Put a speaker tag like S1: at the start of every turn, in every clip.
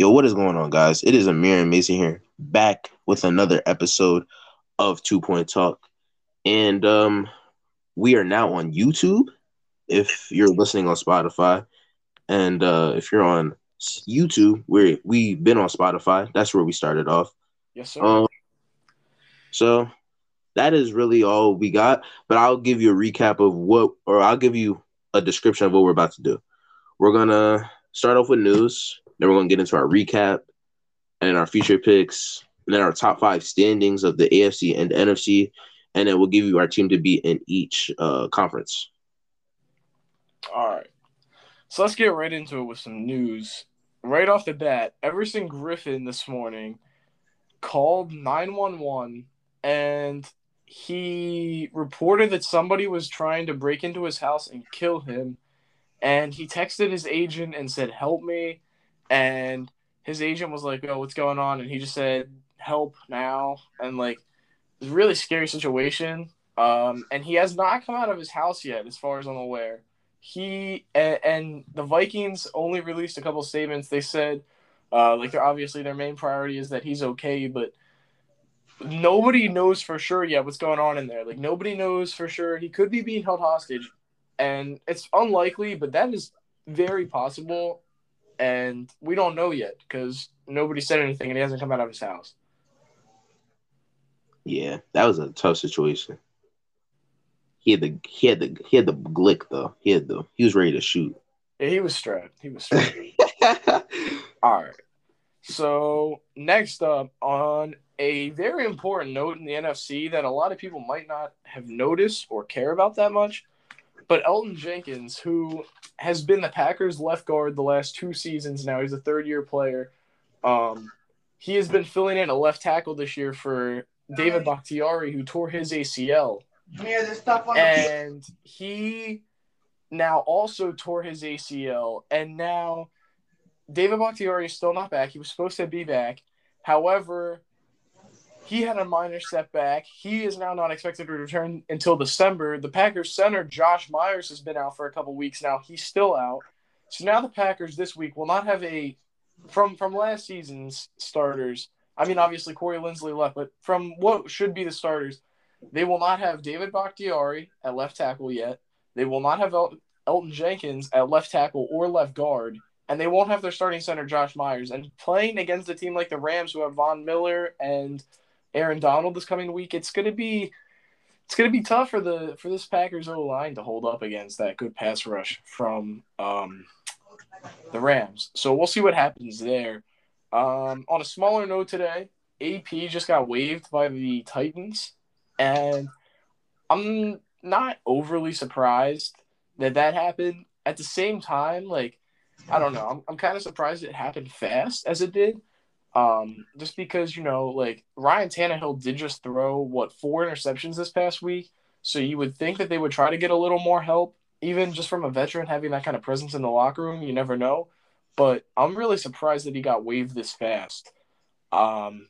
S1: Yo, what is going on, guys? It is Amir and Mason here, back with another episode of Two Point Talk, and um, we are now on YouTube. If you're listening on Spotify, and uh, if you're on YouTube, we we've been on Spotify. That's where we started off.
S2: Yes, sir.
S1: Um, so that is really all we got. But I'll give you a recap of what, or I'll give you a description of what we're about to do. We're gonna start off with news. Then we're gonna get into our recap and our future picks, and then our top five standings of the AFC and the NFC, and then we'll give you our team to beat in each uh, conference.
S2: All right. So let's get right into it with some news. Right off the bat, Everson Griffen this morning called 911 and he reported that somebody was trying to break into his house and kill him. And he texted his agent and said, Help me. And his agent was like, Oh, what's going on? And he just said, Help now. And like, it's a really scary situation. Um, and he has not come out of his house yet, as far as I'm aware. He and, and the Vikings only released a couple statements. They said, uh, like, they're obviously their main priority is that he's okay, but nobody knows for sure yet what's going on in there. Like nobody knows for sure. He could be being held hostage, and it's unlikely, but that is very possible. And we don't know yet because nobody said anything, and he hasn't come out of his house.
S1: Yeah, that was a tough situation. He had the he had the he had the glick though. He had the he was ready to shoot.
S2: Yeah, he was strapped. He was strapped. All right. So next up on a very important note in the NFC that a lot of people might not have noticed or care about that much. But Elgton Jenkins, who has been the Packers left guard the last two seasons now, he's a third year player. Um, he has been filling in a left tackle this year for David Bakhtiari, who tore his ACL. Yeah, this stuff on And he now also tore his ACL. And now David Bakhtiari is still not back. He was supposed to be back. However, he had a minor setback. He is now not expected to return until December. The Packers center Josh Myers has been out for a couple weeks now. He's still out. So now the Packers this week will not have a from from last season's starters. I mean, obviously Corey Linsley left, but from what should be the starters, they will not have David Bakhtiari at left tackle yet. They will not have El- Elgton Jenkins at left tackle or left guard, and they won't have their starting center Josh Myers. And playing against a team like the Rams, who have Von Miller and Aaron Donald this coming week, it's gonna be it's gonna be tough for the for this Packers O line to hold up against that good pass rush from um, the Rams. So we'll see what happens there. Um, on a smaller note today, AP just got waived by the Titans, and I'm not overly surprised that that happened. At the same time, like I don't know, I'm, I'm kind of surprised it happened fast as it did. Um, just because you know, like Ryan Tannehill did just throw what four interceptions this past week, so you would think that they would try to get a little more help, even just from a veteran having that kind of presence in the locker room. You never know, but I'm really surprised that he got waived this fast. Um,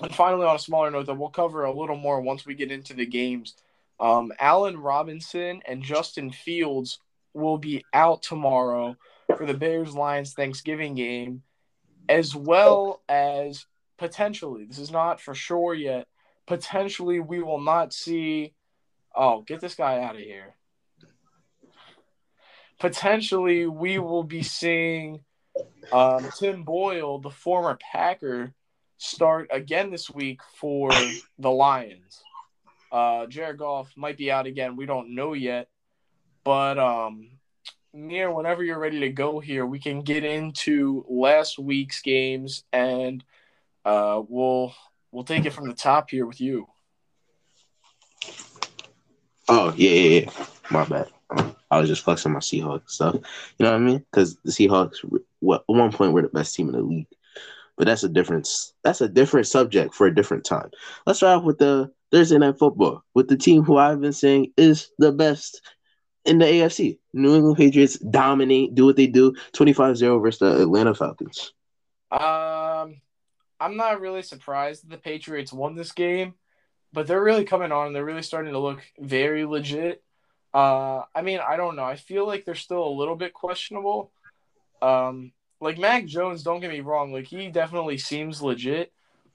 S2: and finally, on a smaller note that we'll cover a little more once we get into the games, um, Allen Robinson and Justin Fields will be out tomorrow for the Bears Lions Thanksgiving game as well as potentially, this is not for sure yet, potentially we will not see. Oh, get this guy out of here. Potentially, we will be seeing um, Tim Boyle, the former Packer, start again this week for the Lions. Uh, Jared Goff might be out again. We don't know yet. But um, Mir, whenever you're ready to go here, we can get into last week's games and uh, we'll we'll take it from the top here with you.
S1: Oh yeah, yeah, yeah. My bad. I was just flexing my Seahawks stuff. You know what I mean? Because the Seahawks, at one point, were the best team in the league. But that's a different. That's a different subject for a different time. Let's start off with the Thursday night football with the team who I've been saying is the best in the AFC. New England Patriots dominate, do what they do, 25-0 versus the Atlanta Falcons.
S2: Um, I'm not really surprised that the Patriots won this game, but they're really coming on. They're really starting to look very legit. Uh, I mean, I don't know. I feel like they're still a little bit questionable. Um, like Mac Jones, don't get me wrong, like he definitely seems legit,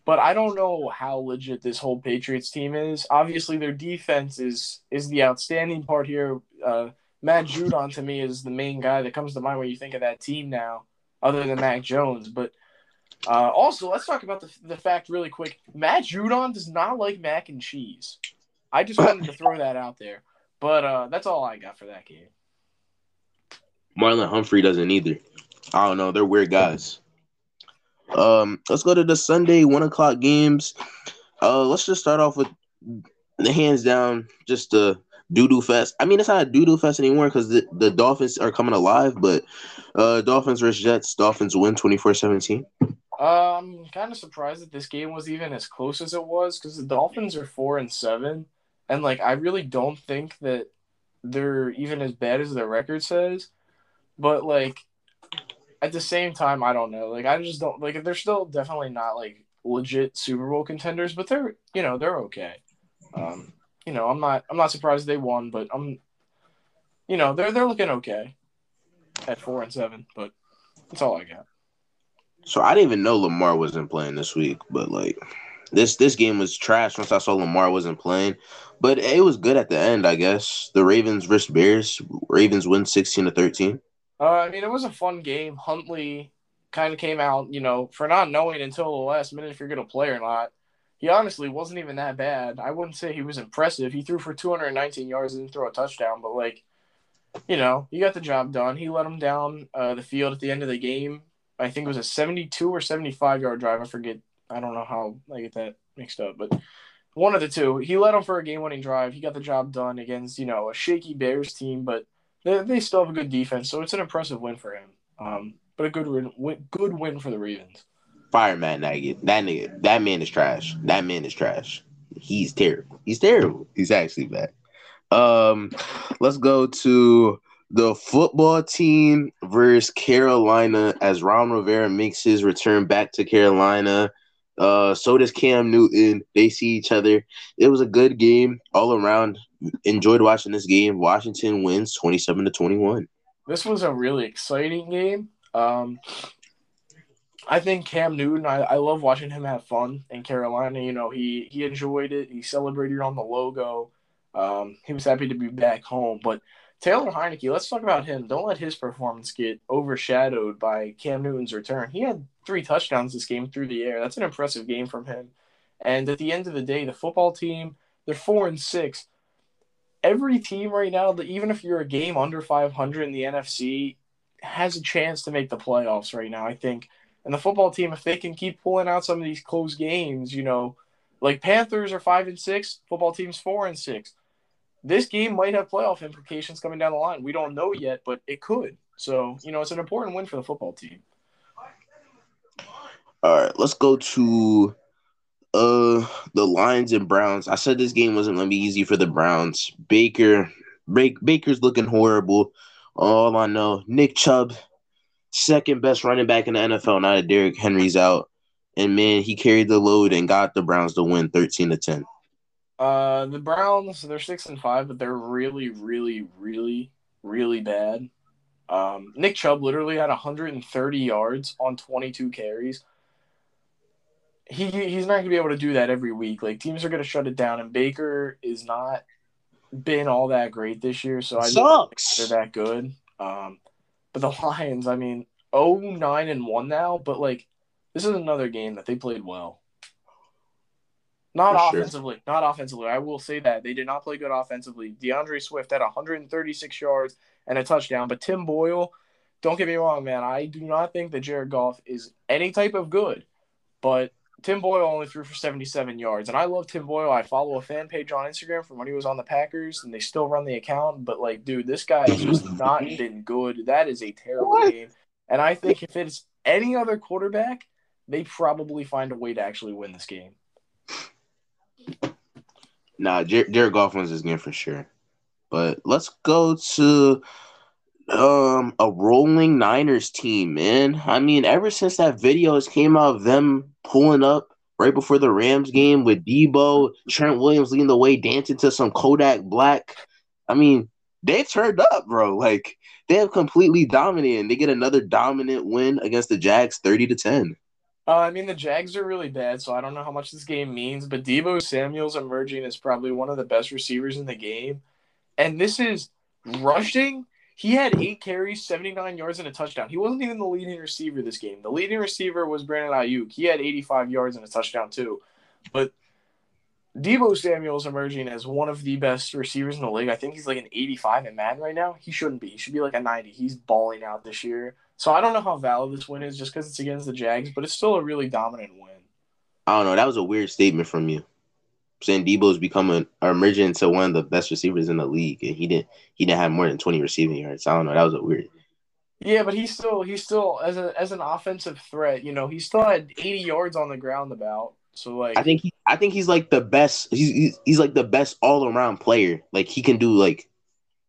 S2: but I don't know how legit this whole Patriots team is. Obviously, their defense is is the outstanding part here. Uh, Matt Judon to me is the main guy that comes to mind when you think of that team now, other than Mac Jones. But uh, also, let's talk about the, the fact really quick. Matt Judon does not like mac and cheese. I just wanted to throw that out there. But uh, that's all I got for that game.
S1: Marlon Humphrey doesn't either. I don't know. They're weird guys. Um, let's go to the Sunday one o'clock games. Uh, let's just start off with the hands down, just the doo doo fest. I mean, it's not a doo doo fest anymore because the, the Dolphins are coming alive, but uh, Dolphins versus Jets. Dolphins win 24 17.
S2: Um, kind of surprised that this game was even as close as it was because the Dolphins are four and seven, and like I really don't think that they're even as bad as their record says. But like at the same time, I don't know. Like I just don't like they're still definitely not like legit Super Bowl contenders, but they're you know they're okay. Um, you know I'm not I'm not surprised they won, but I'm you know they're they're looking okay at four and seven, but that's all I got.
S1: So I didn't even know Lamar wasn't playing this week, but like this this game was trash once I saw Lamar wasn't playing. But it was good at the end, I guess. The Ravens versus Bears. Ravens win sixteen to thirteen.
S2: Uh, I mean, it was a fun game. Huntley kind of came out, you know, for not knowing until the last minute if you're going to play or not. He honestly wasn't even that bad. I wouldn't say he was impressive. He threw for 219 yards and didn't throw a touchdown, but like, you know, he got the job done. He let him down uh, the field at the end of the game. I think it was a 72 or 75 yard drive. I forget. I don't know how I get that mixed up, but one of the two. He led him for a game winning drive. He got the job done against, you know, a shaky Bears team, but – they, they still have a good defense, so it's an impressive win for him. Um, but a good win, good win for the Ravens.
S1: Fire Matt Nagy. That nigga, that man is trash. That man is trash. He's terrible. He's terrible. He's actually bad. Um, let's go to the football team versus Carolina as Ron Rivera makes his return back to Carolina. Uh, so does Cam Newton. They see each other. It was a good game all around. Enjoyed watching this game. Washington wins twenty seven to twenty one.
S2: This was a really exciting game. Um, I think Cam Newton. I, I love watching him have fun in Carolina. You know, he he enjoyed it. He celebrated on the logo. Um, he was happy to be back home, but Taylor Heinicke, let's talk about him. Don't let his performance get overshadowed by Cam Newton's return. He had three touchdowns this game through the air. That's an impressive game from him. And at the end of the day, the football team, they're four and six. Every team right now, even if you're a game under 500 in the NFC, has a chance to make the playoffs right now, I think. And the football team, if they can keep pulling out some of these close games, you know, like Panthers are five and six, football team's four and six this game might have playoff implications coming down the line. We don't know yet, but it could. So, you know, it's an important win for the football team.
S1: All right, let's go to uh the Lions and Browns. I said this game wasn't gonna be easy for the Browns. Baker, Baker's looking horrible. All I know, Nick Chubb, second best running back in the NFL. Now that Derrick Henry's out, and man, he carried the load and got the Browns to win thirteen to ten.
S2: Uh, the Browns, they're six and five, but they're really, really, really, really bad. Um, Nick Chubb literally had 130 yards on 22 carries. He he's not gonna be able to do that every week. Like teams are gonna shut it down, and Baker is not been all that great this year. So I
S1: Sucks.
S2: they're that good. Um, but the Lions, I mean, 9 and one now, but like this is another game that they played well. Not offensively. Not offensively. I will say that. They did not play good offensively. DeAndre Swift had 136 yards and a touchdown. But Tim Boyle, don't get me wrong, man. I do not think that Jared Goff is any type of good. But Tim Boyle only threw for 77 yards. And I love Tim Boyle. I follow a fan page on Instagram from when he was on the Packers, and they still run the account. But, like, dude, this guy has just not been good. That is a terrible what? game. And I think if it's any other quarterback, they probably find a way to actually win this game.
S1: Nah, Jer- Jared Goff wins this game for sure. But let's go to um a rolling Niners team, man. I mean, ever since that video has came out of them pulling up right before the Rams game with Deebo, Trent Williams leading the way, dancing to some Kodak Black. I mean, they turned up, bro. Like they have completely dominated. They get another dominant win against the Jags, thirty to ten.
S2: Uh, I mean, the Jags are really bad, so I don't know how much this game means. But Deebo Samuel's emerging is probably one of the best receivers in the game, and this is rushing. He had eight carries, seventy nine yards, and a touchdown. He wasn't even the leading receiver this game. The leading receiver was Brandon Aiyuk. He had eighty five yards and a touchdown too. But Deebo Samuel's emerging as one of the best receivers in the league. I think he's like an 85 in Madden right now. He shouldn't be. He should be like a 90. He's balling out this year. So I don't know how valid this win is just because it's against the Jags, but it's still a really dominant win.
S1: I don't know. That was a weird statement from you. Saying Deebo's becoming or emerging into one of the best receivers in the league, and he didn't he didn't have more than 20 receiving yards. I don't know. That was a weird.
S2: Yeah, but he's still he's still as a as an offensive threat. You know, he still had 80 yards on the ground about. So like,
S1: I think he, I think he's like the best. He's he's, he's like the best all around player. Like he can do like,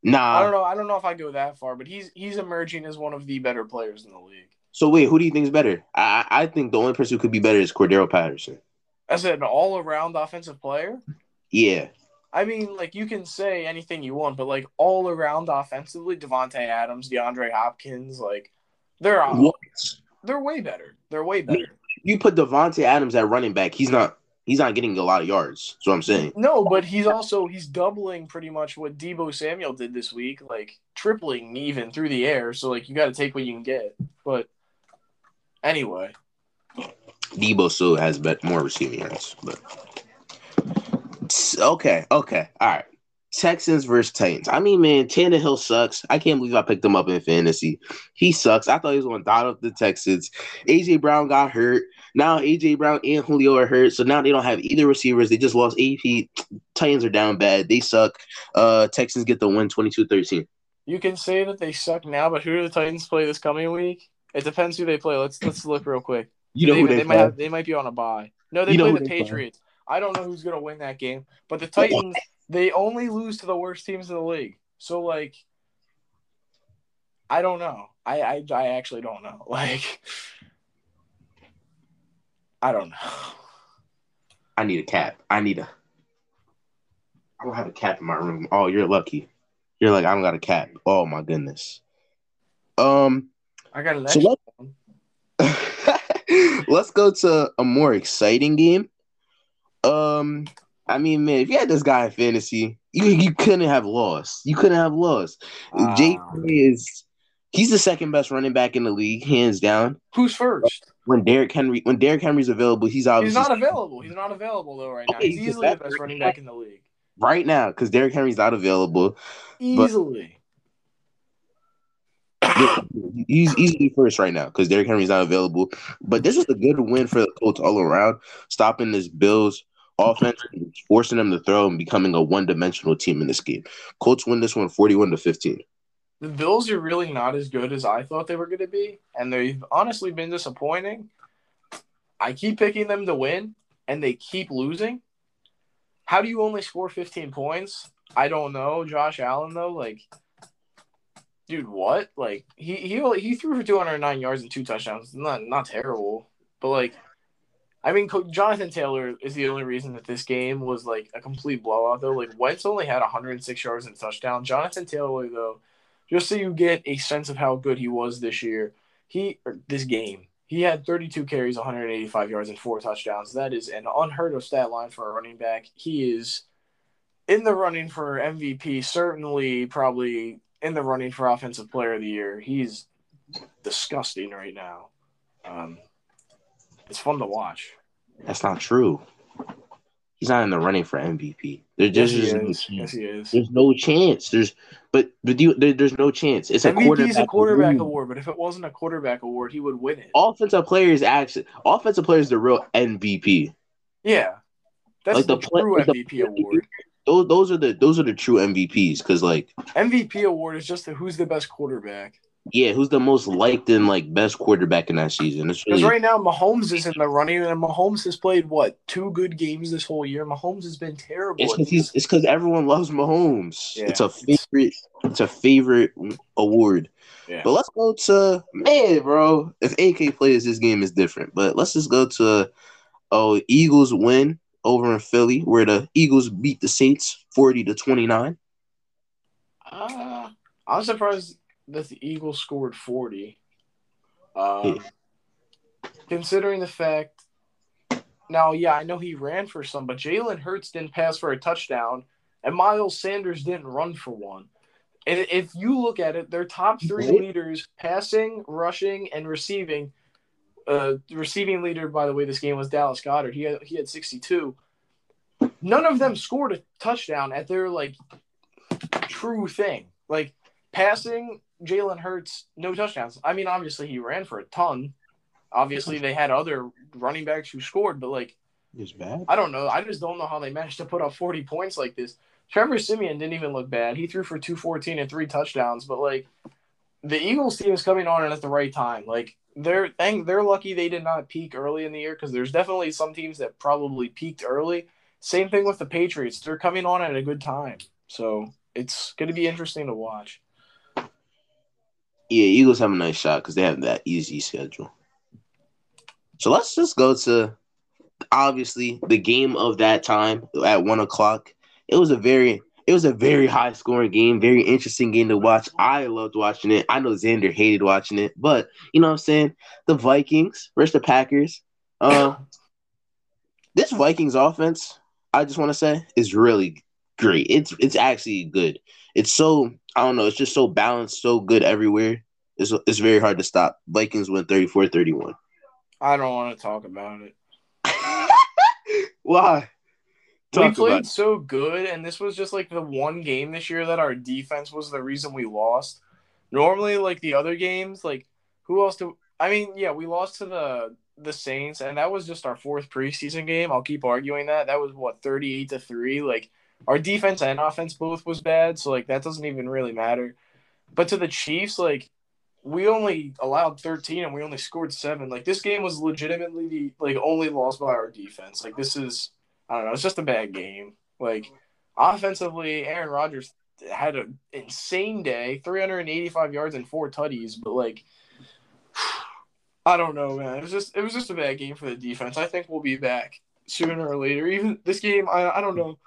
S1: nah.
S2: I don't know. I don't know if I go that far, but he's he's emerging as one of the better players in the league.
S1: So wait, who do you think is better? I I think the only person who could be better is Cordarrelle Patterson.
S2: As an all around offensive player.
S1: Yeah.
S2: I mean, like you can say anything you want, but like all around offensively, Davante Adams, DeAndre Hopkins, like they're uh, what? they're way better. They're way better
S1: you put Davante Adams at running back, he's not he's not getting a lot of yards. That's what I'm saying.
S2: No, but he's also he's doubling pretty much what Deebo Samuel did this week, like tripling even through the air. So like you got to take what you can get. But anyway,
S1: Deebo still has bet more receiving yards, but okay, okay, all right. Texans versus Titans. I mean, man, Tannehill sucks. I can't believe I picked him up in fantasy. He sucks. I thought he was going to dot up the Texans. AJ Brown got hurt. Now AJ Brown and Julio are hurt, so now they don't have either receivers. They just lost AP. Titans are down bad. They suck. Uh, Texans get the win 22-13.
S2: You can say that they suck now, but who do the Titans play this coming week? It depends who they play. Let's let's look real quick.
S1: You know
S2: they,
S1: who they,
S2: they
S1: might
S2: have, they might be on a bye. No, they you play the Patriots. Play. I don't know who's gonna win that game, but the Titans they only lose to the worst teams in the league. So like I don't know. I I, I actually don't know. Like I don't know.
S1: I need a cap. I need a I don't have a cap in my room. Oh, you're lucky. You're like, I don't got a cap. Oh my goodness. Um
S2: I got a. so
S1: let's, let's go to a more exciting game. Um I mean, man, if you had this guy in fantasy, you you couldn't have lost. You couldn't have lost. Uh, Jay is he's the second best running back in the league, hands down.
S2: Who's first?
S1: When Derrick Henry when Derrick Henry's available, he's obviously
S2: he's not available. He's not available though right now. Okay, he's, easily the best running back in the league
S1: right now because Derrick Henry's not available.
S2: Easily.
S1: he's easily first right now because Derrick Henry's not available. But this was a good win for the Colts all around, stopping this Bills offense, forcing them to throw and becoming a one-dimensional team in this game. Colts win this one 41 to 15.
S2: The Bills are really not as good as I thought they were going to be, and they've honestly been disappointing. I keep picking them to win, and they keep losing. How do you only score 15 points? I don't know. Josh Allen though, like, dude, what? Like, he he he threw for 209 yards and two touchdowns. Not not terrible, but like I mean, Jonathan Taylor is the only reason that this game was like a complete blowout, though. Like Wentz only had 106 yards and touchdown. Jonathan Taylor, though, just so you get a sense of how good he was this year, he this game he had 32 carries, 185 yards, and four touchdowns. That is an unheard of stat line for a running back. He is in the running for MVP. Certainly, probably in the running for Offensive Player of the Year. He's disgusting right now. Um, it's fun to watch.
S1: That's not true. He's not in the running for MVP. There's just
S2: yes,
S1: no
S2: chance. Yes, he is.
S1: There's no chance. There's but but you, there, there's no chance. It's a MVP quarterback,
S2: a quarterback award. award. But if it wasn't a quarterback award, he would win it.
S1: Offensive players actually offensive players the real MVP.
S2: Yeah, that's like the, the true like MVP the, award.
S1: Those those are the those are the true MVPs because like
S2: MVP award is just the who's the best quarterback.
S1: Yeah, who's the most liked and like best quarterback in that season?
S2: Because really... right now Mahomes is in the running, and Mahomes has played what two good games this whole year. Mahomes has been terrible.
S1: It's because he's it's because everyone loves Mahomes. Yeah. It's a favorite. It's a favorite award. Yeah. But let's go to man, bro. If AK plays, this game is different. But let's just go to oh Eagles win over in Philly, where the Eagles beat the Saints forty to twenty nine.
S2: Uh, I'm surprised that the Eagles scored 40. Um, yeah. Considering the fact, now, yeah, I know he ran for some, but Jalen Hurts didn't pass for a touchdown, and Miles Sanders didn't run for one. And if you look at it, their top three leaders passing, rushing, and receiving. Uh, receiving leader, by the way, this game was Dallas Goedert. He had he had 62. None of them scored a touchdown at their like true thing. Like passing, Jalen Hurts, no touchdowns. I mean, obviously he ran for a ton. Obviously they had other running backs who scored, but like
S1: it's bad.
S2: I don't know. I just don't know how they managed to put up 40 points like this. Trevor Siemian didn't even look bad. He threw for 214 and three touchdowns, but like the Eagles team is coming on at the right time. Like they're they're lucky they did not peak early in the year because there's definitely some teams that probably peaked early. Same thing with the Patriots. They're coming on at a good time. So it's going to be interesting to watch.
S1: Yeah, Eagles have a nice shot because they have that easy schedule. So let's just go to obviously the game of that time at one o'clock. It was a very it was a very high scoring game, very interesting game to watch. I loved watching it. I know Xander hated watching it, but you know what I'm saying? The Vikings versus the Packers. Uh, this Vikings offense, I just want to say, is really great. It's it's actually good. It's so I don't know, it's just so balanced, so good everywhere. It's it's very hard to stop. Vikings win 34-31.
S2: I don't want to talk about it.
S1: Why?
S2: Talk we played so good, and this was just like the one game this year that our defense was the reason we lost. Normally, like the other games, like who else do I mean? Yeah, we lost to the the Saints, and that was just our fourth preseason game. I'll keep arguing that. That was what thirty eight to three. Like our defense and offense both was bad, so like that doesn't even really matter. But to the Chiefs, like we only allowed 13 and we only scored seven. Like this game was legitimately the like only lost by our defense. Like this is I don't know, it's just a bad game. Like offensively, Aaron Rodgers had an insane day, 385 yards and four tutties, but like I don't know, man. It was just it was just a bad game for the defense. I think we'll be back sooner or later. Even this game, I I don't know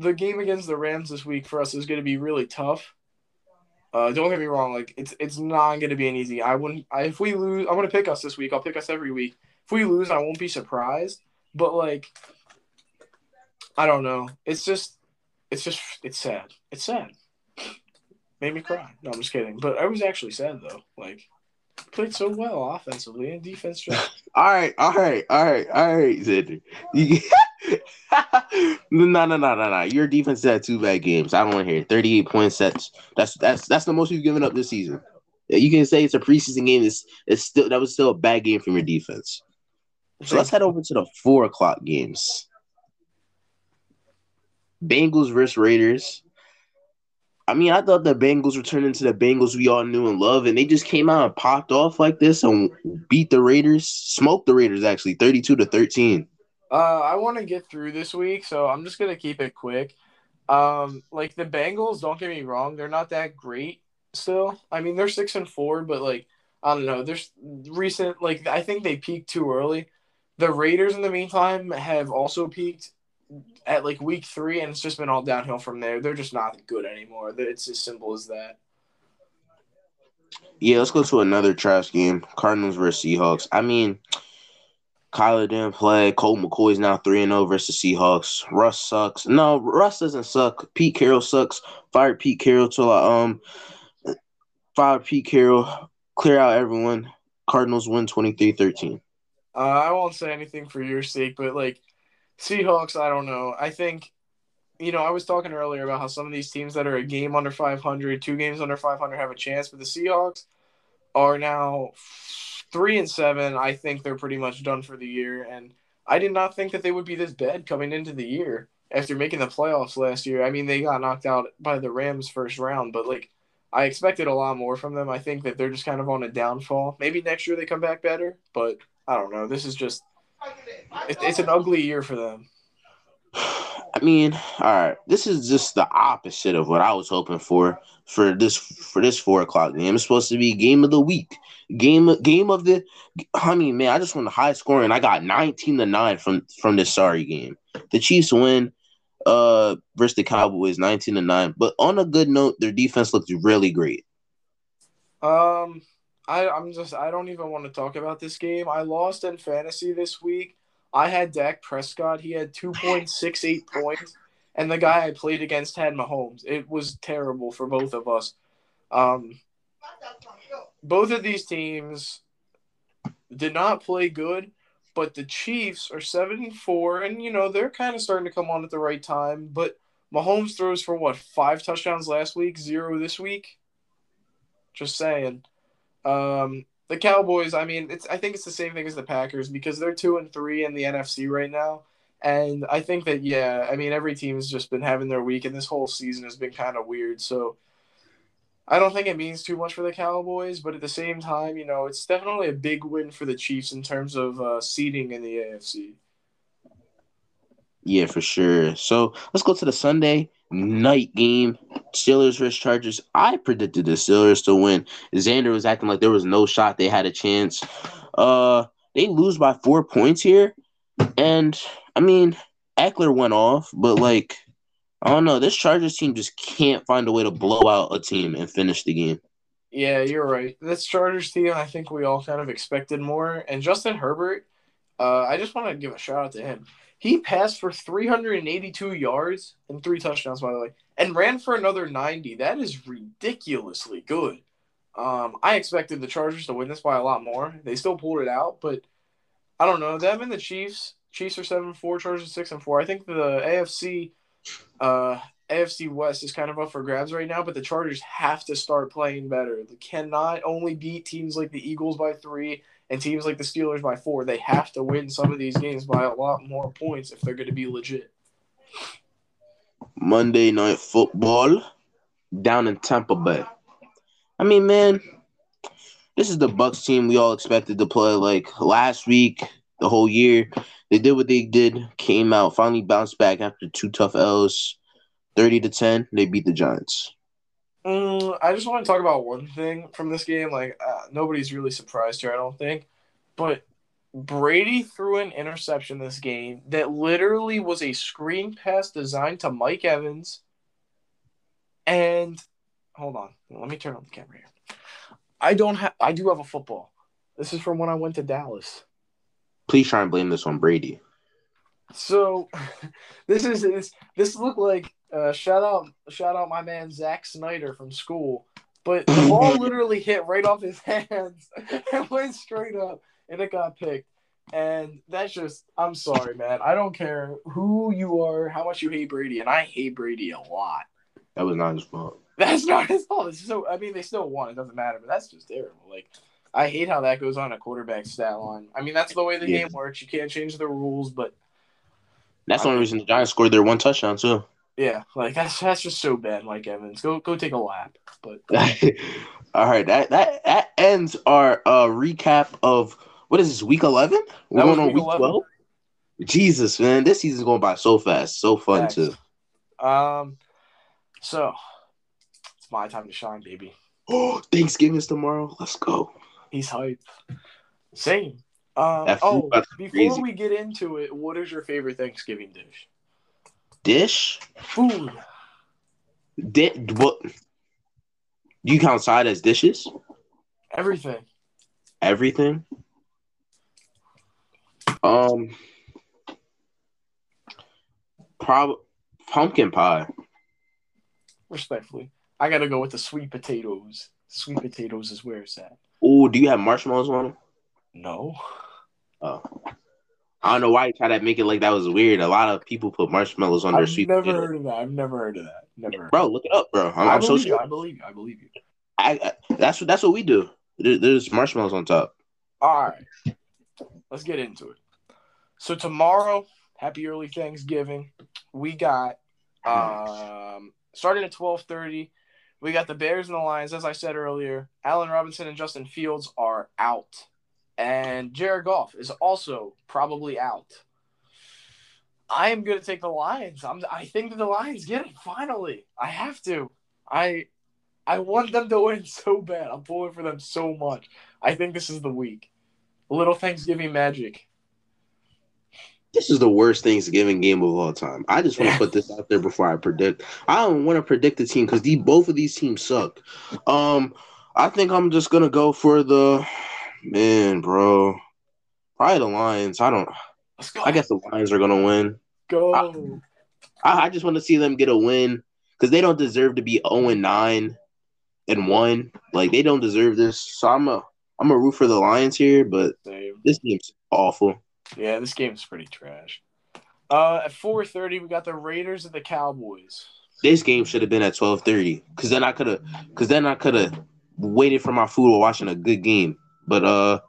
S2: the game against the Rams this week for us is going to be really tough. Uh, don't get me wrong, like it's it's not going to be an easy. I wouldn't. I, if we lose, I'm going to pick us this week. I'll pick us every week. If we lose, I won't be surprised. But like, I don't know. It's just, it's just, it's sad. It's sad. Made me cry. No, I'm just kidding. But I was actually sad though. Like, played so well offensively and defense.
S1: all right, all right, all right, all right, Xander. no, no, no, no, no. Your defense had two bad games. I don't want to hear 38 point sets. That's that's that's the most you've given up this season. You can say it's a preseason game. It's, it's still that was still a bad game from your defense. So let's head over to the four o'clock games. Bengals versus Raiders. I mean, I thought the Bengals were turning into the Bengals we all knew and love, and they just came out and popped off like this and beat the Raiders, smoked the Raiders actually, 32 to 13.
S2: Uh, I want to get through this week, so I'm just gonna keep it quick. Um, like the Bengals, don't get me wrong, they're not that great still. I mean, they're six and four, but like I don't know, there's recent like I think they peaked too early. The Raiders, in the meantime, have also peaked at like week three, and it's just been all downhill from there. They're just not good anymore. It's as simple as that.
S1: Yeah, let's go to another trash game. Cardinals versus Seahawks. I mean, Kyler didn't play. Colt McCoy is now 3 0 versus Seahawks. Russ sucks. No, Russ doesn't suck. Pete Carroll sucks. Fired Pete Carroll till I um fired Pete Carroll. Clear out everyone. Cardinals win 23 13.
S2: Uh, I won't say anything for your sake, but like Seahawks, I don't know. I think, you know, I was talking earlier about how some of these teams that are a game under 500, two games under 500 have a chance, but the Seahawks are now three and seven. I think they're pretty much done for the year, and I did not think that they would be this bad coming into the year after making the playoffs last year. I mean, they got knocked out by the Rams first round, but like I expected a lot more from them. I think that they're just kind of on a downfall. Maybe next year they come back better, but I don't know. This is just it, it's an ugly year for them.
S1: I mean, all right, this is just the opposite of what I was hoping for for this for this four o'clock game. It's supposed to be game of the week, game game of the. I mean, man, I just want the high scoring. I got nineteen to nine from from this sorry game. The Chiefs win. uh versus the Cowboys, nineteen to nine. But on a good note, their defense looked really great.
S2: Um, I I'm just I don't even want to talk about this game. I lost in fantasy this week. I had Dak Prescott. He had two point six eight points, and the guy I played against had Mahomes. It was terrible for both of us. Um, both of these teams did not play good, but the Chiefs are seven and four, and you know they're kind of starting to come on at the right time. But Mahomes throws for what five touchdowns last week, zero this week. Just saying. Um, the Cowboys, I mean, it's I think it's the same thing as the Packers because they're two and three in the NFC right now. And I think that yeah, I mean every team's just been having their week and this whole season has been kind of weird. So I don't think it means too much for the Cowboys, but at the same time, you know, it's definitely a big win for the Chiefs in terms of uh, seeding in the AFC.
S1: Yeah, for sure. So let's go to the Sunday night game. Steelers versus Chargers. I predicted the Steelers to win. Xander was acting like there was no shot they had a chance. Uh, they lose by four points here, and I mean, Ekeler went off, but like I don't know. This Chargers team just can't find a way to blow out a team and finish the game.
S2: Yeah, you're right. This Chargers team, I think we all kind of expected more. And Justin Herbert, uh, I just want to give a shout out to him. He passed for 382 yards and three touchdowns, by the way, and ran for another 90. That is ridiculously good. Um, I expected the Chargers to win this by a lot more. They still pulled it out, but I don't know. Them and the Chiefs. Chiefs are seven four, Chargers six and four. I think the AFC uh, AFC West is kind of up for grabs right now, but the Chargers have to start playing better. They cannot only beat teams like the Eagles by three and teams like the Steelers by four. They have to win some of these games by a lot more points if they're going to be legit.
S1: Monday Night Football down in Tampa Bay. I mean, man, this is the Bucks team we all expected to play like last week, the whole year. They did what they did, came out, finally bounced back after two tough L's. 30 to 10, they beat the Giants.
S2: Mm, I just want to talk about one thing from this game. Like, uh, nobody's really surprised here, I don't think. But Brady threw an interception this game that literally was a screen pass designed to Mike Evans. And hold on, let me turn on the camera here. I don't have. I do have a football. This is from when I went to Dallas.
S1: Please try and blame this on Brady.
S2: So, this is this this looked like uh, shout out shout out my man Zach Snyder from school, but the ball literally hit right off his hands and went straight up, and it got picked. And that's just I'm sorry, man. I don't care who you are, how much you hate Brady, and I hate Brady a lot.
S1: That was not his fault.
S2: That's not his fault. It's so I mean they still won. It doesn't matter, but that's just terrible. Like I hate how that goes on a quarterback stat line. I mean, that's the way the yeah. game works. You can't change the rules, but
S1: that's the only reason the Giants scored their one touchdown too.
S2: Yeah, like that's that's just so bad, Mike Evans. Go go take a lap. But
S1: all right, that that that ends our uh recap of what is this week eleven? We're going on week twelve. Jesus, man, this season's going by so fast, so fun Thanks.
S2: too. Um, so it's my time to shine, baby.
S1: Oh, Thanksgiving's tomorrow. Let's go.
S2: He's hype. Same. Um, oh, before crazy. we get into it, what is your favorite Thanksgiving dish?
S1: Dish?
S2: Food.
S1: Di- what? Do you count side as dishes?
S2: Everything.
S1: Everything? Um, prob pumpkin pie.
S2: Respectfully, I gotta go with the sweet potatoes. Sweet potatoes is where it's at.
S1: Oh, do you have marshmallows on them?
S2: No.
S1: Oh. I don't know why you try to make it like that was weird. A lot of people put marshmallows on their
S2: I've
S1: sweet.
S2: Never potato. heard of that. I've never heard of that. Never.
S1: Bro, look it up, bro. I'm,
S2: I
S1: I'm
S2: so
S1: sure.
S2: I believe you. I believe you.
S1: I, I, that's what that's what we do. There, there's marshmallows on top.
S2: All right, let's get into it. So tomorrow, happy early Thanksgiving. We got um starting at twelve thirty. We got the Bears and the Lions. As I said earlier, Allen Robinson and Justin Fields are out. And Jared Goff is also probably out. I am going to take the Lions. I'm, I think that the Lions get it finally. I have to. I I want them to win so bad. I'm pulling for them so much. I think this is the week. A little Thanksgiving magic.
S1: This is the worst Thanksgiving game of all time. I just want to put this out there before I predict. I don't want to predict the team because the both of these teams suck. Um, I think I'm just gonna go for the man, bro. Probably the Lions. I don't. I guess the Lions are gonna win.
S2: go.
S1: I, I just want to see them get a win because they don't deserve to be 0 and 9 and 1. Like they don't deserve this. So I'm a I'm a root for the Lions here, but
S2: Same.
S1: this game's awful.
S2: Yeah, this game's pretty trash. Uh, at 4:30, we got the Raiders and the Cowboys.
S1: This game should have been at 12:30 because then I could have because then I could have waited for my food while watching a good game. But uh,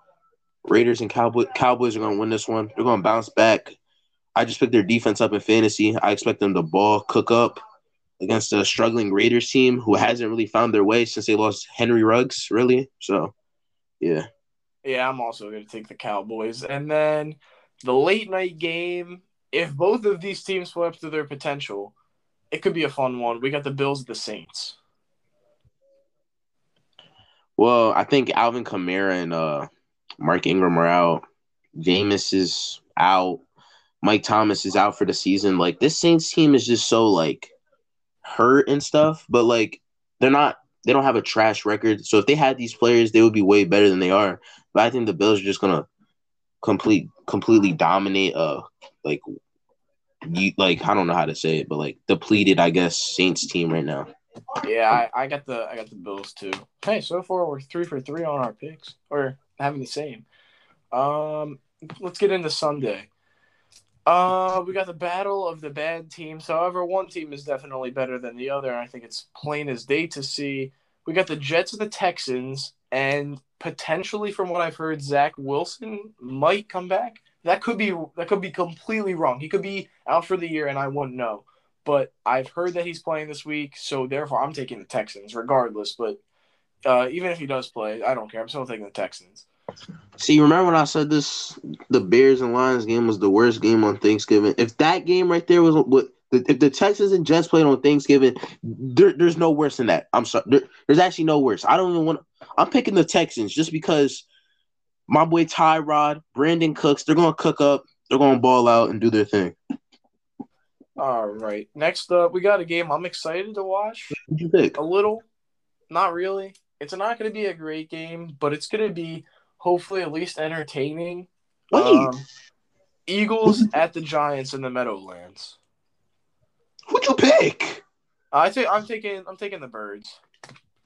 S1: Raiders and Cowboy Cowboys are gonna win this one. They're gonna bounce back. I just picked their defense up in fantasy. I expect them to ball cook up against a struggling Raiders team who hasn't really found their way since they lost Henry Ruggs. Really, so yeah.
S2: Yeah, I'm also going to take the Cowboys. And then the late night game, if both of these teams play up to their potential, it could be a fun one. We got the Bills the Saints.
S1: Well, I think Alvin Kamara and uh, Mark Ingram are out. Jameis is out. Mike Thomas is out for the season. Like this Saints team is just so like hurt and stuff, but like they're not. They don't have a trash record. So if they had these players, they would be way better than they are. But I think the Bills are just gonna complete completely dominate. Uh, like you like I don't know how to say it, but like depleted, I guess Saints team right now.
S2: Yeah, I, I got the I got the Bills too. Hey, so far we're three for three on our picks, or having the same. Um, let's get into Sunday. Uh, we got the battle of the bad teams. However, one team is definitely better than the other. I think it's plain as day to see. We got the Jets and the Texans, and potentially, from what I've heard, Zach Wilson might come back. That could be that could be completely wrong. He could be out for the year, and I wouldn't know. But I've heard that he's playing this week, so therefore I'm taking the Texans, regardless. But uh, even if he does play, I don't care. I'm still taking the Texans.
S1: See, you remember when I said this? The Bears and Lions game was the worst game on Thanksgiving. If that game right there was what if the Texans and Jets played on Thanksgiving, there, there's no worse than that. I'm sorry. There, there's actually no worse. I don't even want. I'm picking the Texans just because my boy Tyrod, Brandin Cooks, they're gonna cook up. They're gonna ball out and do their thing.
S2: All right. Next up, we got a game I'm excited to watch.
S1: Who'd you pick?
S2: A little, not really. It's not going to be a great game, but it's going to be hopefully at least entertaining.
S1: Wait,
S2: Um, Eagles at the Giants in the Meadowlands.
S1: who'd you pick?
S2: I think I'm taking I'm taking the Birds.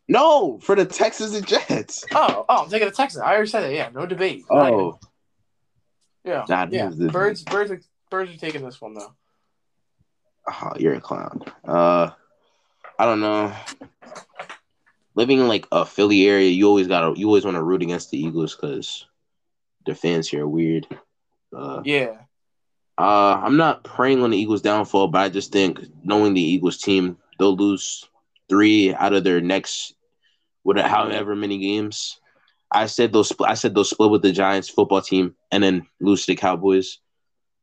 S1: No, for the Texans and Jets.
S2: Oh, oh, I'm taking the Texans. I already said that. Yeah, no debate.
S1: Oh,
S2: yeah,
S1: Nah,
S2: yeah. Birds, birds, are, birds are taking this one though.
S1: Oh, you're a clown. Uh, I don't know. Living in like a Philly area, you always gotta you always want to root against the Eagles because their fans here are weird. Uh,
S2: Yeah,
S1: Uh, I'm not praying on the Eagles' downfall, but I just think knowing the Eagles team, they'll lose three out of their next, whatever, however many games. I said they'll split. I said they'll split with the Giants football team and then lose to the Cowboys.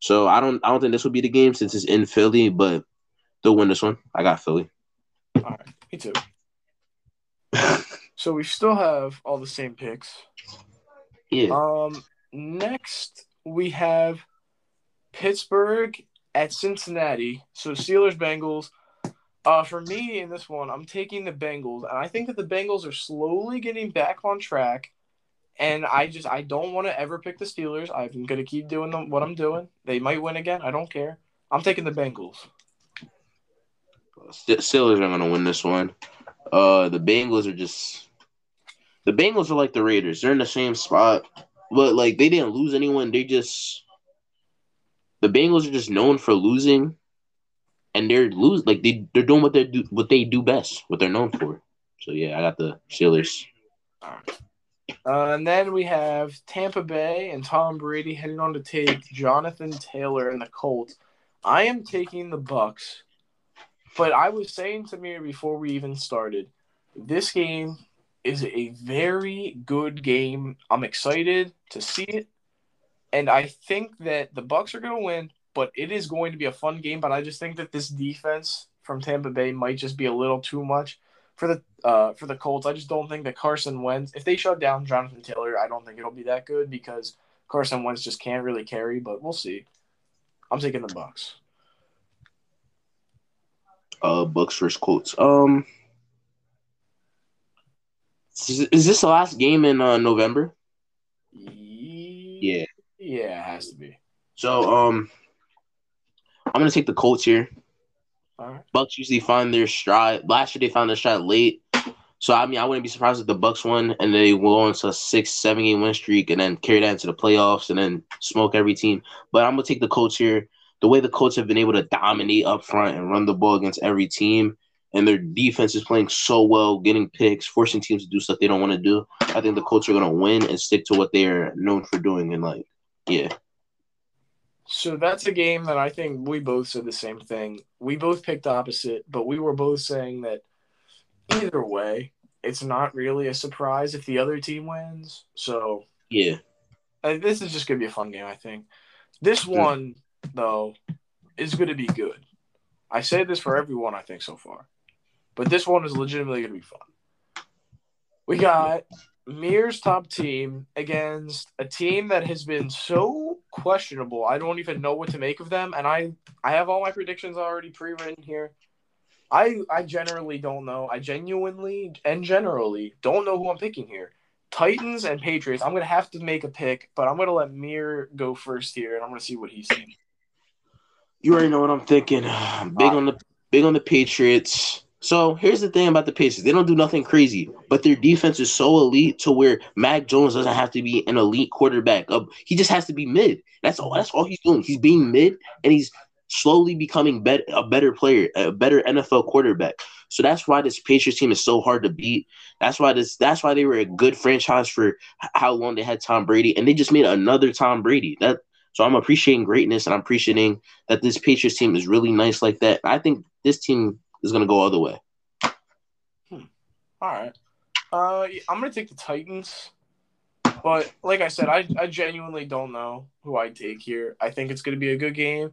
S1: So I don't. I don't think this will be the game since it's in Philly, but they'll win this one. I got Philly.
S2: all right, me too. So we still have all the same picks.
S1: Yeah.
S2: Um, next we have Pittsburgh at Cincinnati. So Steelers Bengals. Uh, for me in this one, I'm taking the Bengals, and I think that the Bengals are slowly getting back on track. And I just I don't want to ever pick the Steelers. I'm gonna keep doing them, what I'm doing. They might win again. I don't care. I'm taking the Bengals.
S1: St- Steelers are gonna win this one. Uh, the Bengals are just the Bengals are like the Raiders. They're in the same spot, but like they didn't lose anyone. They just the Bengals are just known for losing, and they're lose like they they're doing what they do what they do best, what they're known for. So yeah, I got the Steelers.
S2: Uh, and then we have Tampa Bay and Tom Brady heading on to take Jonathan Taylor and the Colts. I am taking the Bucks, but I was saying to Mir before we even started, this game is a very good game. I'm excited to see it, and I think that the Bucks are going to win. But it is going to be a fun game. But I just think that this defense from Tampa Bay might just be a little too much for the uh, for the Colts. I just don't think that Carson Wentz, if they shut down Jonathan Taylor, I don't think it'll be that good because Carson Wentz just can't really carry. But we'll see. I'm taking the Bucks.
S1: Uh, Bucks versus Colts. Um, is this the last game in uh, November?
S2: Yeah. Yeah, it has to be.
S1: So, um, I'm gonna take the Colts here.
S2: Right.
S1: Bucks usually find their stride. Last year they found their stride late. So I mean, I wouldn't be surprised if the Bucks won and they go on to a six, seven game win streak and then carry that into the playoffs and then smoke every team. But I'm gonna take the Colts here. The way the Colts have been able to dominate up front and run the ball against every team, and their defense is playing so well, getting picks, forcing teams to do stuff they don't want to do. I think the Colts are gonna win and stick to what they are known for doing. And like, yeah.
S2: So that's a game that I think we both said the same thing. We both picked opposite, but we were both saying that either way, it's not really a surprise if the other team wins. So
S1: yeah,
S2: this is just gonna be a fun game. I think this mm. one though is gonna be good. I say this for everyone I think so far, but this one is legitimately gonna be fun. We got Mir's top team against a team that has been so questionable. I don't even know what to make of them, and I I have all my predictions already pre-written here. I I generally don't know. I genuinely and generally don't know who I'm picking here. Titans and Patriots. I'm gonna have to make a pick, but I'm gonna let Mir go first here, and I'm gonna see what he's saying.
S1: You already know what I'm thinking. Big uh, on the big on the Patriots. So here's the thing about the Pacers. They don't do nothing crazy, but their defense is so elite to where Mac Jones doesn't have to be an elite quarterback. Uh, he just has to be mid. That's all that's all he's doing. He's being mid and he's slowly becoming bet- a better player, a better NFL quarterback. So that's why this Patriots team is so hard to beat. That's why this. That's why they were a good franchise for how long they had Tom Brady, and they just made another Tom Brady. That so I'm appreciating greatness, and I'm appreciating that this Patriots team is really nice like that. I think this team is going to go the way.
S2: Hmm. All right. Uh, I'm going to take the Titans. But like I said, I, I genuinely don't know who I take here. I think it's going to be a good game.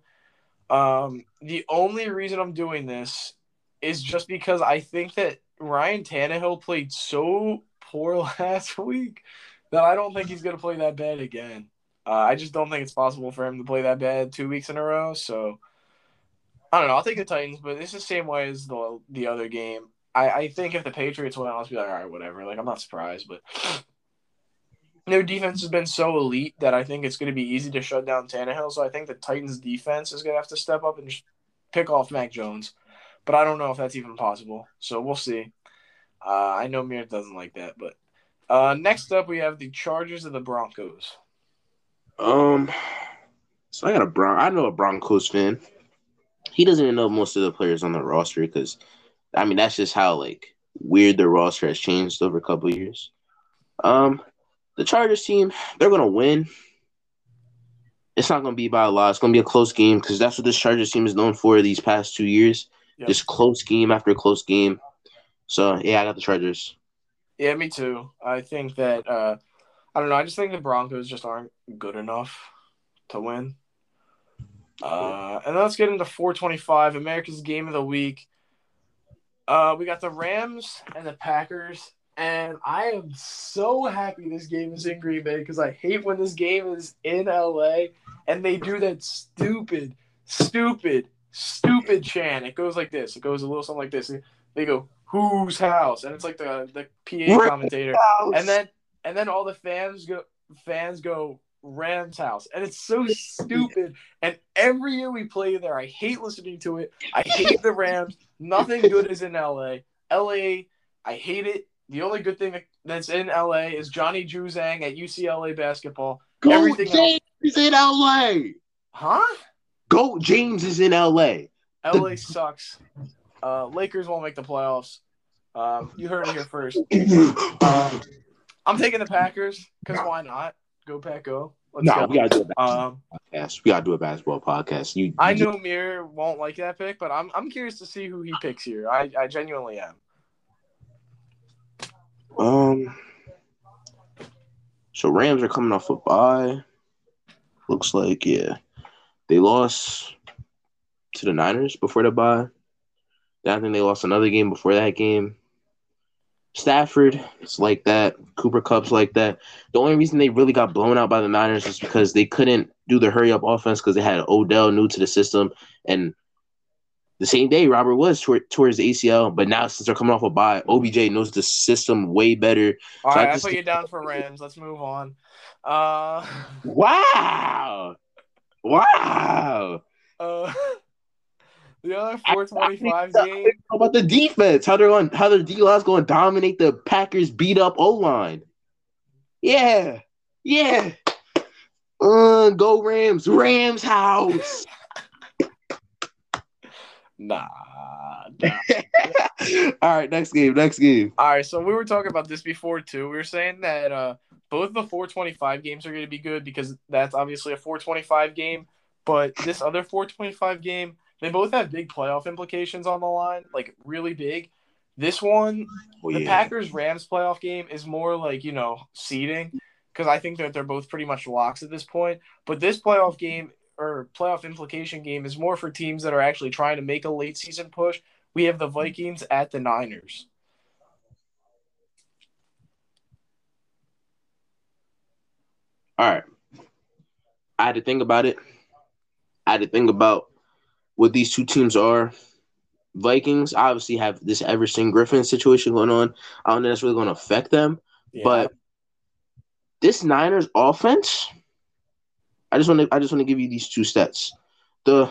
S2: Um, the only reason I'm doing this is just because I think that Ryan Tannehill played so poor last week that I don't think he's going to play that bad again. Uh, I just don't think it's possible for him to play that bad two weeks in a row. So I don't know. I'll take the Titans, but it's the same way as the the other game. I, I think if the Patriots win, I'll just be like, all right, whatever. Like I'm not surprised, but their defense has been so elite that I think it's going to be easy to shut down Tannehill. So I think the Titans' defense is going to have to step up and just pick off Mac Jones. But I don't know if that's even possible. So we'll see. Uh, I know Mir doesn't like that, but uh, next up we have the Chargers of the Broncos.
S1: Um, so I got a Bron. I know a Broncos fan. He doesn't even know most of the players on the roster because, I mean, that's just how like weird the roster has changed over a couple years. Um, the Chargers team, they're gonna win. It's not gonna be by a lot. It's gonna be a close game because that's what this Chargers team is known for these past two years. Yep. Just close game after close game. So yeah, I got the Chargers.
S2: Yeah, me too. I think that uh, I don't know. I just think the Broncos just aren't good enough to win. Uh, and let's get into 425, America's Game of the Week. Uh, we got the Rams and the Packers and I am so happy this game is in Green Bay because I hate when this game is in LA and they do that stupid, stupid, stupid chant. It goes like this. It goes a little something like this. They go, "Whose house?" and it's like the the PA commentator, and then and then all the fans go fans go Rams house, and it's so stupid. And every year we play there, I hate listening to it. I hate the Rams. Nothing good is in LA. LA, I hate it. The only good thing that's in LA is Johnny Juzang at UCLA basketball.
S1: Go Everything James else... is in LA.
S2: Huh?
S1: Go James is in LA.
S2: LA sucks. Uh, Lakers won't make the playoffs. Um, you heard it here first. um, I'm taking the Packers because why not? Go Pack, go.
S1: No, we gotta do a basketball um, podcast. We gotta do a basketball podcast. You,
S2: I know Mir won't like that pick, but I'm I'm curious to see who he picks here. I, I genuinely am.
S1: Um. So Rams are coming off a bye. Looks like yeah, they lost to the Niners before the bye. Then I think they lost another game before that game. Stafford is like that. Cooper Kupp's like that. The only reason they really got blown out by the Niners is because they couldn't do the hurry up offense because they had Odell new to the system, and the same day Robert was towards the ACL. But now since they're coming off a bye, OBJ knows the system way better.
S2: All
S1: So I
S2: right, I,
S1: just
S2: put you down for Rams. Let's move on. Uh,
S1: Wow, wow.
S2: uh, the other 425
S1: How
S2: game.
S1: How about the defense? How they're going? How their D line's going to dominate the Packers beat up O line? Yeah, yeah. Uh, go Rams, Rams house.
S2: Nah, nah.
S1: All right, next game, next game.
S2: All right, so we were talking about this before too. We were saying that uh, both the 425 games are going to be good because that's obviously a 425 game. But this other 425 game, they both have big playoff implications on the line, like really big. This one,
S1: Oh,
S2: the
S1: yeah.
S2: Packers Rams playoff game is more like you know seeding because I think that they're both pretty much locks at this point. But this playoff game or playoff implication game is more for teams that are actually trying to make a late season push. We have the Vikings at the Niners.
S1: All right. I had to think about it. I had to think about what these two teams are. Vikings obviously have this Everson Griffen situation going on. I don't know if that's really going to affect them.
S2: Yeah.
S1: But this Niners offense, I just want to I just want to give you these two stats. The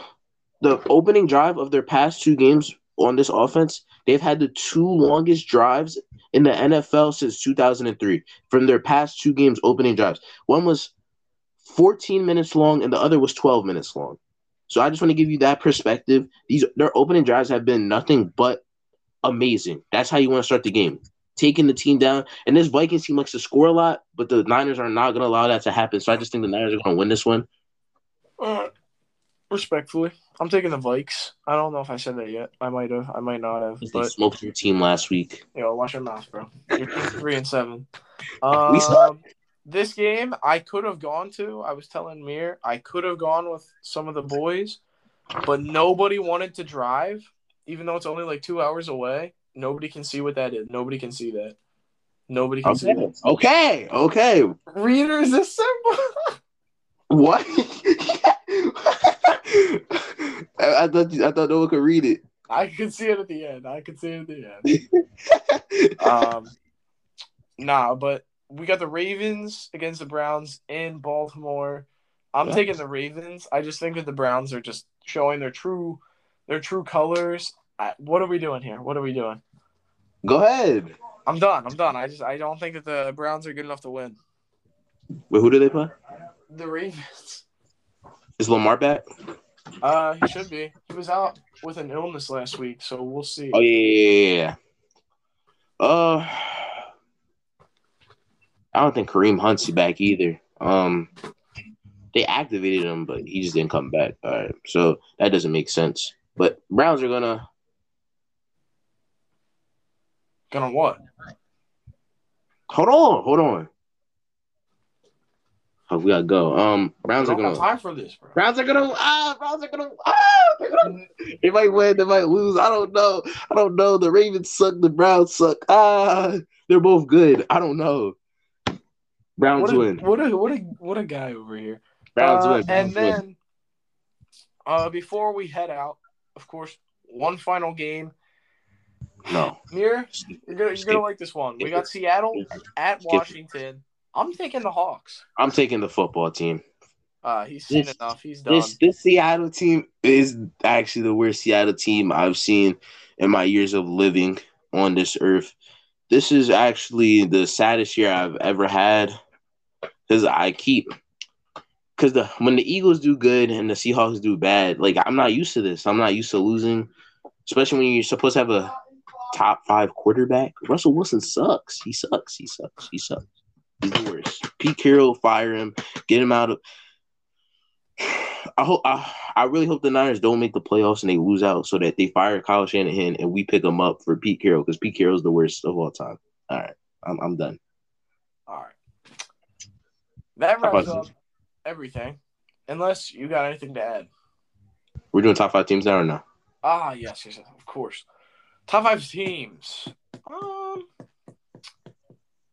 S1: the opening drive of their past two games on this offense, they've had the two longest drives in the NFL since 2003 from their past two games opening drives. One was 14 minutes long and the other was 12 minutes long. So I just want to give you that perspective. These their opening drives have been nothing but amazing. That's how you want to start the game. Taking the team down. And this Vikings team likes to score a lot, but the Niners are not going to allow that to happen. So I just think the Niners are going to win this one.
S2: Uh, respectfully, I'm taking the Vikes. I don't know if I said that yet. I might have. I might not have.
S1: They
S2: But
S1: smoked your team last week.
S2: know, watch your mouth, bro. You're three and seven.
S1: We suck.
S2: This game I could have gone to. I was telling Mir I could have gone with some of the boys, but nobody wanted to drive, even though it's only like two hours away. Nobody can see what that is. Nobody can see that. Nobody can see
S1: Okay.
S2: that.
S1: Okay. Okay.
S2: Readers assemble.
S1: What? I, I thought I thought no one could read it.
S2: I could see it at the end. I could see it at the end. um, nah, but we got the Ravens against the Browns in Baltimore. I'm
S1: Yeah.
S2: taking the Ravens. I just think that the Browns are just showing their true their true colors. I, what are we doing here? What are we doing?
S1: Go ahead.
S2: I'm done. I'm done. I just I don't think that the Browns are good enough to win.
S1: Wait, who do they play?
S2: The Ravens.
S1: Is Lamar back?
S2: Uh, he should be. He was out with an illness last week, so we'll see.
S1: Oh yeah, yeah, yeah, yeah. Uh, I don't think Kareem Hunt's back either. Um, they activated him, but he just didn't come back. All right, so that doesn't make sense. But Browns are gonna.
S2: Gonna what?
S1: Hold on, hold on. Oh, we gotta go. Um, Browns are gonna.
S2: time for this, bro.
S1: Browns are gonna. Ah, Browns are gonna. Ah, they're gonna They might win. They might lose. I don't know. I don't know. The Ravens suck. The Browns suck. Ah, they're both good. I don't know. Browns
S2: What a,
S1: win.
S2: what a what a what a guy over here.
S1: Browns
S2: Uh,
S1: win.
S2: And
S1: Browns win.
S2: then, uh, before we head out, of course, one final game.
S1: no.
S2: Mir, you're gonna you're gonna like this one. We got Seattle at Washington. I'm taking the Hawks.
S1: I'm taking the football team.
S2: Uh, he's seen
S1: This-
S2: enough. He's done.
S1: This this Seattle team is actually the worst Seattle team I've seen in my years of living on this earth. This is actually the saddest year I've ever had because I keep because the when the Eagles do good and the Seahawks do bad, like I'm not used to this. I'm not used to losing, especially when you're supposed to have a top five quarterback. Russell Wilson sucks. He sucks. He sucks. He sucks. He's the worst. Pete Carroll, fire him. Get him out of. I hope. I, I really hope the Niners don't make the playoffs and they lose out, so that they fire Kyle Shanahan and we pick him up for Pete Carroll because Pete Carroll's the worst of all time. All right, I'm I'm done.
S2: That wraps up everything. Unless you got anything to add.
S1: We're doing top five teams now or no?
S2: Ah, yes, yes, yes, of course. Top five teams. Um,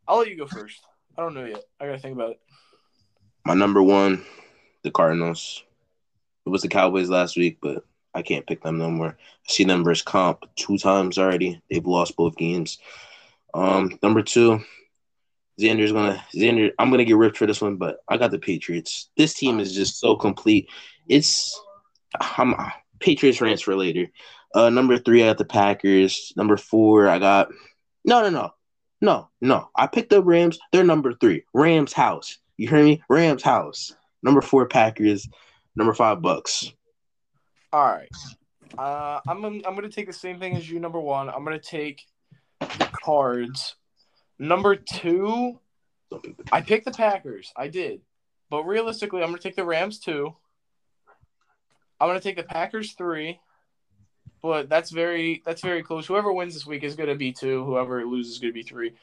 S2: I'll let you go first. I don't know yet. I gotta think about it.
S1: My number one, the Cardinals. It was the Cowboys last week, but I can't pick them no more. I see them versus comp two times already. They've lost both games. Um, number two, Xander's gonna Xander. I'm gonna get ripped for this one, but I got the Patriots. This team is just so complete. It's I'm Patriots rants for later. Uh, number three, I got the Packers. Number four, I got no, no, no, no, no. I picked up Rams. They're number three. Rams house. You hear me? Rams house. Number four, Packers. Number five, Bucks.
S2: All right. Uh, I'm I'm gonna take the same thing as you. Number one, I'm gonna take the Cards. Number two, I picked the Packers. I did, but realistically, I'm gonna take the Rams two. I'm gonna take the Packers three, but that's very that's very close. Whoever wins this week is gonna be two. Whoever loses is gonna be three.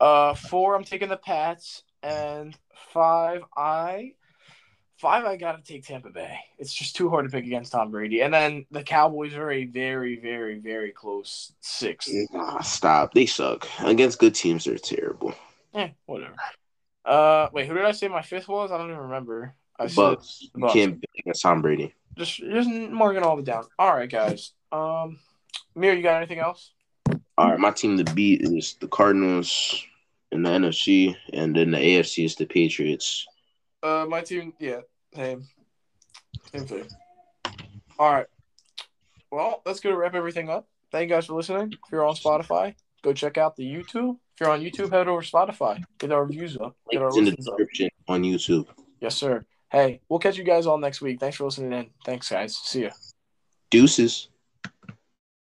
S2: Uh, four, I'm taking the Pats, and five, I five, I gotta take Tampa Bay. It's just too hard to pick against Tom Brady, and then the Cowboys are a very, very, very close six.
S1: Nah, stop. They suck against good teams. They're terrible.
S2: Eh, whatever. Uh, wait, who did I say my fifth was? I don't even remember. I
S1: Bucks. You
S2: Bucks.
S1: can't pick against Tom Brady.
S2: Just just marking all the down. All right, guys. Um, Mir, you got anything else?
S1: All right, my team to beat is the Cardinals in the NFC, and then the AFC is the Patriots.
S2: Uh, my team, yeah, same, same thing. All right. Well, let's go to wrap everything up. Thank you guys for listening. If you're on Spotify, go check out the YouTube. If you're on YouTube, head over to Spotify. Get our views up. Get our
S1: in the
S2: listens up.
S1: description on YouTube.
S2: Yes, sir. Hey, we'll catch you guys all next week. Thanks for listening in. Thanks, guys. See ya.
S1: Deuces.